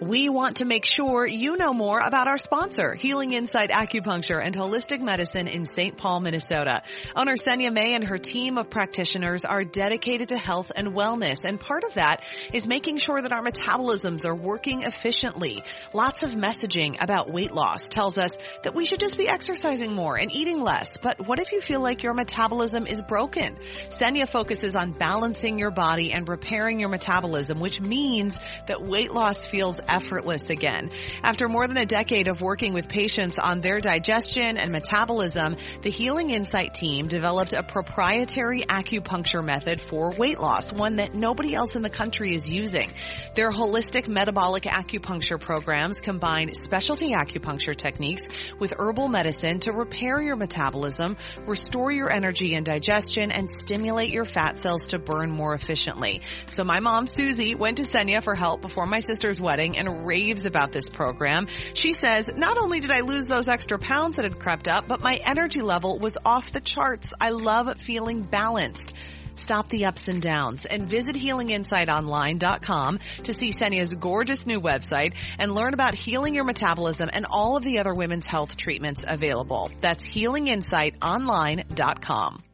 We want to make sure you know more about our sponsor, Healing Insight Acupuncture and Holistic Medicine in St. Paul, Minnesota. Owner Senya May and her team of practitioners are dedicated to health and wellness, and part of that is making sure that our metabolisms are working efficiently. Lots of messaging about weight loss tells us that we should just be exercising more and eating less, but what if you feel like your metabolism is broken? Senya focuses on balancing your body and repairing your metabolism, which means that weight loss feels effortless again. After more than a decade of working with patients on their digestion and metabolism, the Healing Insight team developed a proprietary acupuncture method for weight loss, one that nobody else in the country is using. Their holistic metabolic acupuncture programs combine specialty acupuncture techniques with herbal medicine to repair your metabolism, restore your energy and digestion, and stimulate your fat cells to burn more efficiently. So my mom, Susie, went to Senya for help before my sister's wedding and raves about this program. She says, not only did I lose those extra pounds that had crept up, but my energy level was off the charts. I love feeling balanced. Stop the ups and downs and visit healinginsightonline.com to see Senia's gorgeous new website and learn about healing your metabolism and all of the other women's health treatments available. That's healinginsightonline.com.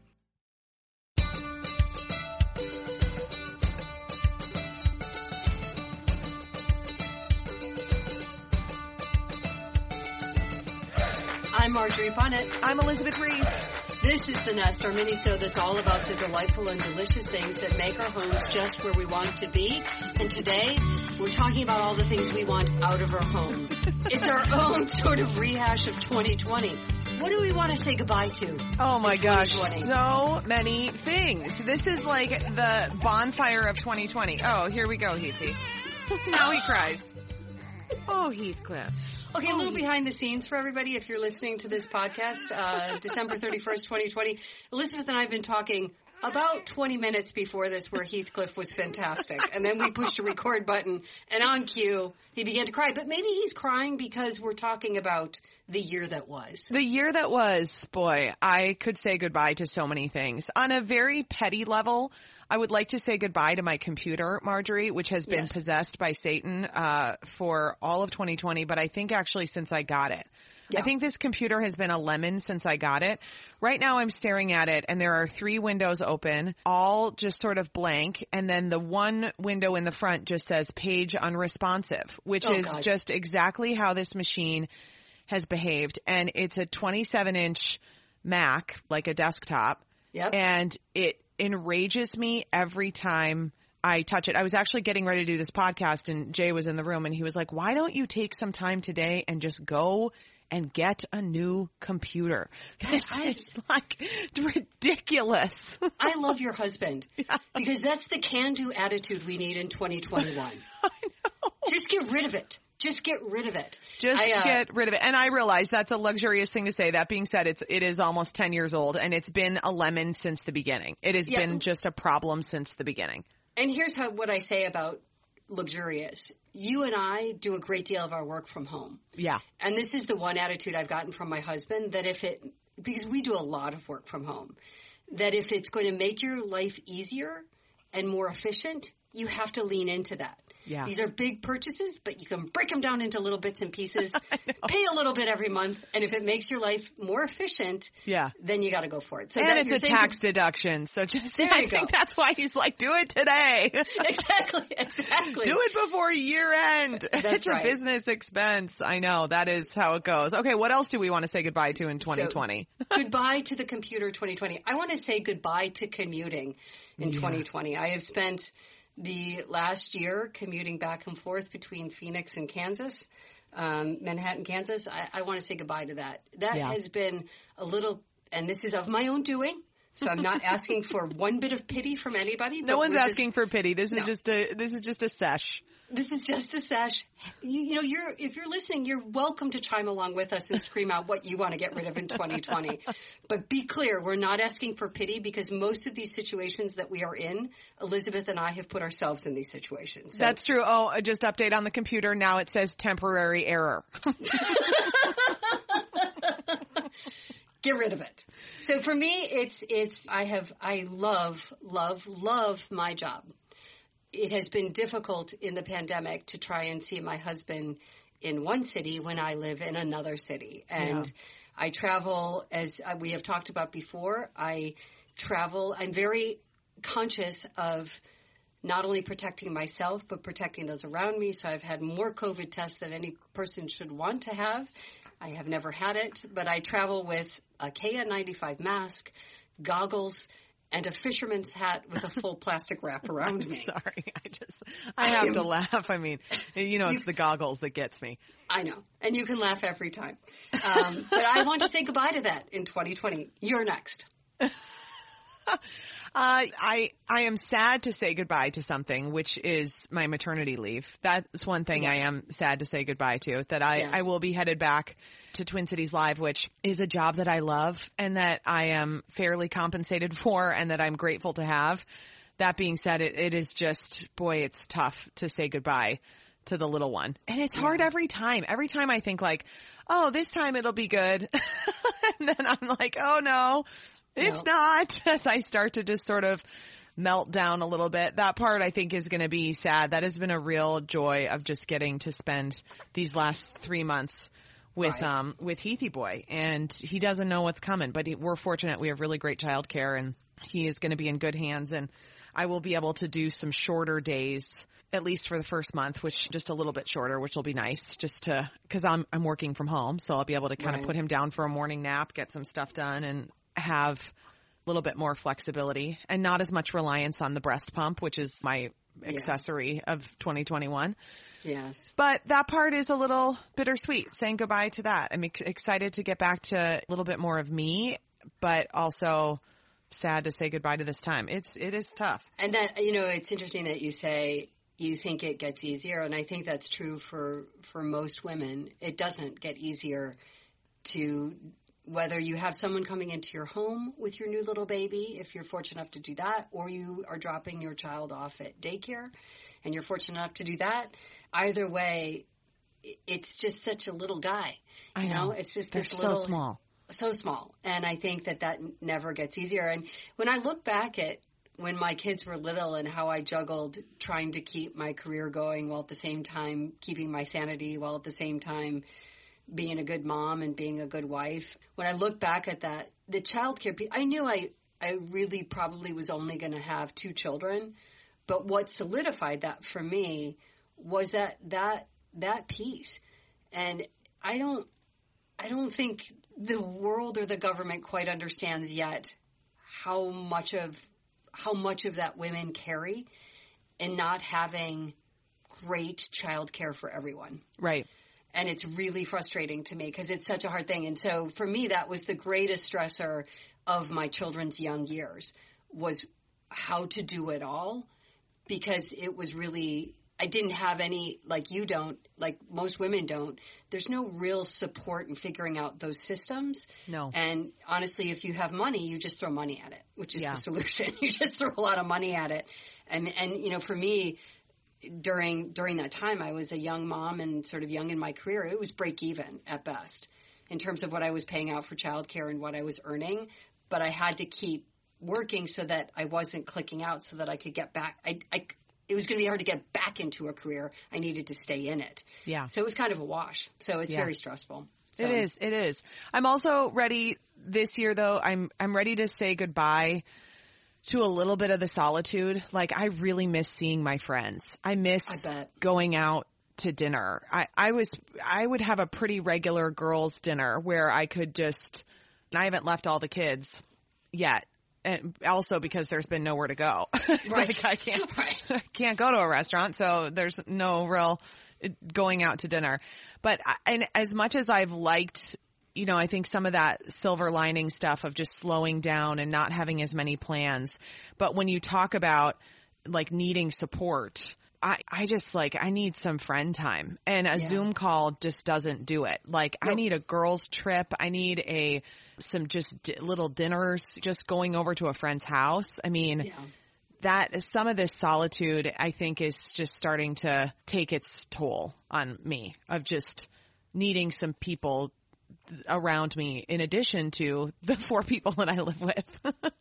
I'm Marjorie Punnett. I'm Elizabeth Ries. This is The Nest, our mini-show that's all about the delightful and delicious things that make our homes just where we want to be. And today, we're talking about all the things we want out of our home. it's our own sort of rehash of 2020. What do we want to say goodbye to? Oh my gosh, so many things. This is like the bonfire of 2020. Oh, here we go, Heathy. now he cries. Oh, Heathcliff. Okay, a little behind the scenes for everybody if you're listening to this podcast, uh, December 31st, 2020. Elizabeth and I have been talking about 20 minutes before this where Heathcliff was fantastic. And then we pushed a record button and on cue, he began to cry. But maybe he's crying because we're talking about the year that was. The year that was, boy, I could say goodbye to so many things. On a very petty level, I would like to say goodbye to my computer, Marjorie, which has been Yes. possessed by Satan uh, for all of 2020, but I think actually since I got it. I think this computer has been a lemon since I got it. Right now I'm staring at it and there are three windows open, all just sort of blank. And then the one window in the front just says page unresponsive, which Oh, is God. just exactly how this machine has behaved. And it's a 27 inch Mac, like a desktop. Yep. And it enrages me every time I touch it. I was actually getting ready to do this podcast and Jay was in the room and he was like, why don't you take some time today and just go and get a new computer? This I- is like ridiculous. I love your husband because that's the can-do attitude we need in 2021. Just get rid of it. Just get rid of it. Just I, uh, get rid of it. And I realize that's a luxurious thing to say. That being said, it's it is almost ten years old and it's been a lemon since the beginning. It has Yeah. been just a problem since the beginning. And here's how what I say about luxurious. You and I do a great deal of our work from home. Yeah. And this is the one attitude I've gotten from my husband that if it, because we do a lot of work from home, that if it's going to make your life easier and more efficient, you have to lean into that. Yeah. These are big purchases, but you can break them down into little bits and pieces, pay a little bit every month, and if it makes your life more efficient, Yeah. then you got to go for it. So and it's a tax deduction. So just There I you think go. that's why he's like, do it today. exactly, exactly. do it before year end. That's it's right. a business expense. I know. That is how it goes. Okay, what else do we want to say goodbye to in 2020? goodbye to the computer 2020. I want to say goodbye to commuting in 2020. I have spent the last year commuting back and forth between Phoenix and Kansas, um, Manhattan, Kansas. I, I want to say goodbye to that. That Yeah. has been a little, and this is of my own doing. So I'm not asking for one bit of pity from anybody. no one's just- asking for pity. This is No. just a this is just a sesh. This is Justice Sash. You, you, know, you're if you're listening, you're welcome to chime along with us and scream out what you want to get rid of in 2020. but be clear, we're not asking for pity because most of these situations that we are in, Elizabeth and I have put ourselves in these situations. So. That's true. Oh, uh, just update on the computer. Now it says temporary error. get rid of it. So for me, it's, it's, I have, I love, love, love my job it has been difficult in the pandemic to try and see my husband in one city when I live in another city. And yeah. I travel, as uh, we have talked about before, I travel. I'm very conscious of not only protecting myself, but protecting those around me. So I've had more COVID tests than any person should want to have. I have never had it, but I travel with a KN95 mask, goggles, and a fisherman's hat with a full plastic wrap around me. Sorry, I just I have to laugh. I mean, you know, it's you, the goggles that gets me. I know, and you can laugh every time. Um, but I want to say goodbye to that in 2020. You're next. Uh, I I am sad to say goodbye to something, which is my maternity leave. That's one thing yes. I am sad to say goodbye to. That I yes. I will be headed back to Twin Cities Live, which is a job that I love and that I am fairly compensated for, and that I'm grateful to have. That being said, it, it is just boy, it's tough to say goodbye to the little one. And it's hard every time. Every time I think like, oh, this time it'll be good. and then I'm like, oh no, it's no. not. As I start to just sort of melt down a little bit. That part I think is going to be sad. That has been a real joy of just getting to spend these last three months with right. um with Heathy boy, and he doesn't know what's coming. But he, we're fortunate; we have really great childcare, and he is going to be in good hands. And I will be able to do some shorter days at least for the first month, which just a little bit shorter, which will be nice just to, cause I'm, I'm working from home. So I'll be able to kind right. of put him down for a morning nap, get some stuff done and have a little bit more flexibility and not as much reliance on the breast pump, which is my accessory yeah. of 2021. Yes. But that part is a little bittersweet, saying goodbye to that. I'm ex- excited to get back to a little bit more of me, but also sad to say goodbye to this time. It's, it is tough. And that, you know, it's interesting that you say you think it gets easier. And I think that's true for, for most women. It doesn't get easier to whether you have someone coming into your home with your new little baby, if you're fortunate enough to do that, or you are dropping your child off at daycare and you're fortunate enough to do that, either way, it's just such a little guy. I know. know? It's just They're this so small. So small. And I think that that never gets easier. And when I look back at when my kids were little and how I juggled trying to keep my career going while at the same time keeping my sanity, while at the same time being a good mom and being a good wife. When I look back at that, the childcare, I knew I, I really probably was only going to have two children, but what solidified that for me was that, that, that piece. And I don't, I don't think the world or the government quite understands yet how much of, how much of that women carry in not having great childcare for everyone. Right and it's really frustrating to me because it's such a hard thing. And so for me, that was the greatest stressor of my children's young years was how to do it all because it was really I didn't have any like you don't like most women don't there's no real support in figuring out those systems no and honestly if you have money you just throw money at it which is yeah. the solution you just throw a lot of money at it and and you know for me during during that time I was a young mom and sort of young in my career. It was break even at best in terms of what I was paying out for childcare and what I was earning, but I had to keep working so that I wasn't clicking out so that I could get back. I, I it was going to be hard to get back into a career. I needed to stay in it. Yeah. So it was kind of a wash. So it's yeah. very stressful. So. It is. It is. I'm also ready this year though. I'm I'm ready to say goodbye to a little bit of the solitude. Like I really miss seeing my friends. I miss I going out to dinner. I, I was, I would have a pretty regular girls dinner where I could just, I haven't left all the kids yet. And also because there's been nowhere to go. Right. like I can't, right. I can't go to a restaurant. So there's no real uh, going out to dinner. But, and as much as I've liked you know, I think some of that silver lining stuff of just slowing down and not having as many plans. But when you talk about like needing support, I, I just like, I need some friend time and a Yeah. Zoom call just doesn't do it. Like I need a girls trip. I need a, some just di- little dinners, just going over to a friend's house. I mean, Yeah. that some of this solitude I think is just starting to take its toll on me of just needing some people around me in addition to the four people that I live with.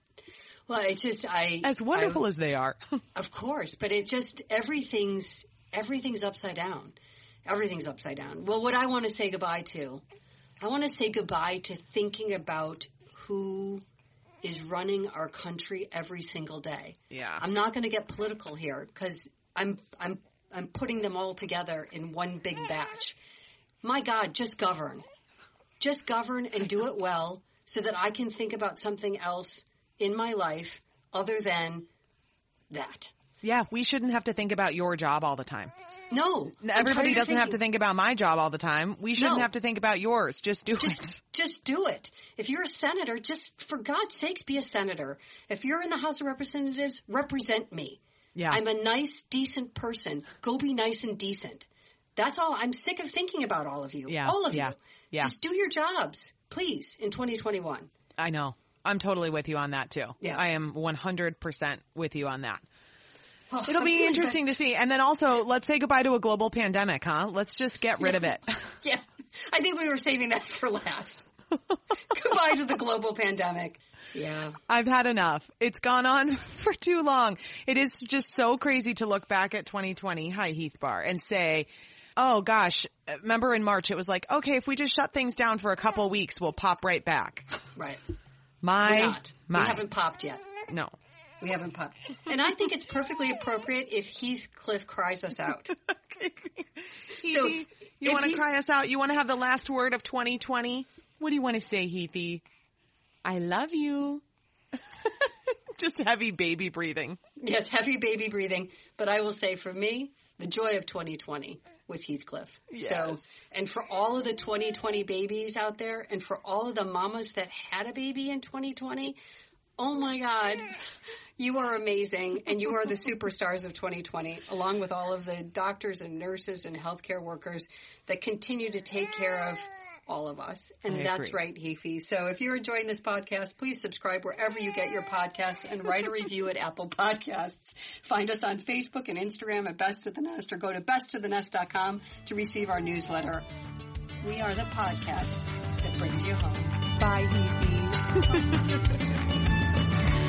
Well, it's just I as wonderful as they are. Of course, but it just everything's everything's upside down. Everything's upside down. Well, what I want to say goodbye to, I want to say goodbye to thinking about who is running our country every single day. Yeah. I'm not going to get political here because I'm I'm I'm putting them all together in one big batch. My God, just govern, just govern and do it well, so that I can think about something else in my life other than that. yeah, we shouldn't have to think about your job all the time. No, Everybody doesn't have to think about my job all the time. We shouldn't No. have to think about yours. Just do it. Just, just do it. If you're a senator, just for God's sakes, be a senator. If you're in the House of Representatives, represent me. Yeah. I'm a nice, decent person. Go be nice and decent. That's all. I'm sick of thinking about all of you. Yeah, All of yeah, you. yeah. Just do your jobs, please, in 2021. I know. I'm totally with you on that too. Yeah. I am 100% with you on that. Oh, It'll I'm be interesting to see. And then also, let's say goodbye to a global pandemic, huh? Let's just get rid of it. Yeah. I think we were saving that for last. Goodbye to the global pandemic. Yeah. I've had enough. It's gone on for too long. It is just so crazy to look back at 2020, hi Heath Bar, and say, oh gosh, remember in March it was like, okay, if we just shut things down for a couple weeks, we'll pop right back. Right. My, my, We haven't popped yet. no. We haven't popped. And I think it's perfectly appropriate if Heathcliff cries us out. So, Heathy, you want to cry us out? You want to have the last word of 2020? What do you want to say, Heathy? I love you. Just heavy baby breathing. Yes, heavy baby breathing. But I will say for me, the joy of 2020 was Heathcliff. Yes. So, and for all of the 2020 babies out there and for all of the mamas that had a baby in 2020, oh my God, you are amazing and you are the superstars of 2020 along with all of the doctors and nurses and healthcare workers that continue to take care of all of us. And I that's agree. right, Heafy. So if you're enjoying this podcast, please subscribe wherever you get your podcasts and write a review at Apple Podcasts. Find us on Facebook and Instagram at Best of the Nest or go to bestofthenest.com to receive our newsletter. We are the podcast that brings you home. Bye, Heathy.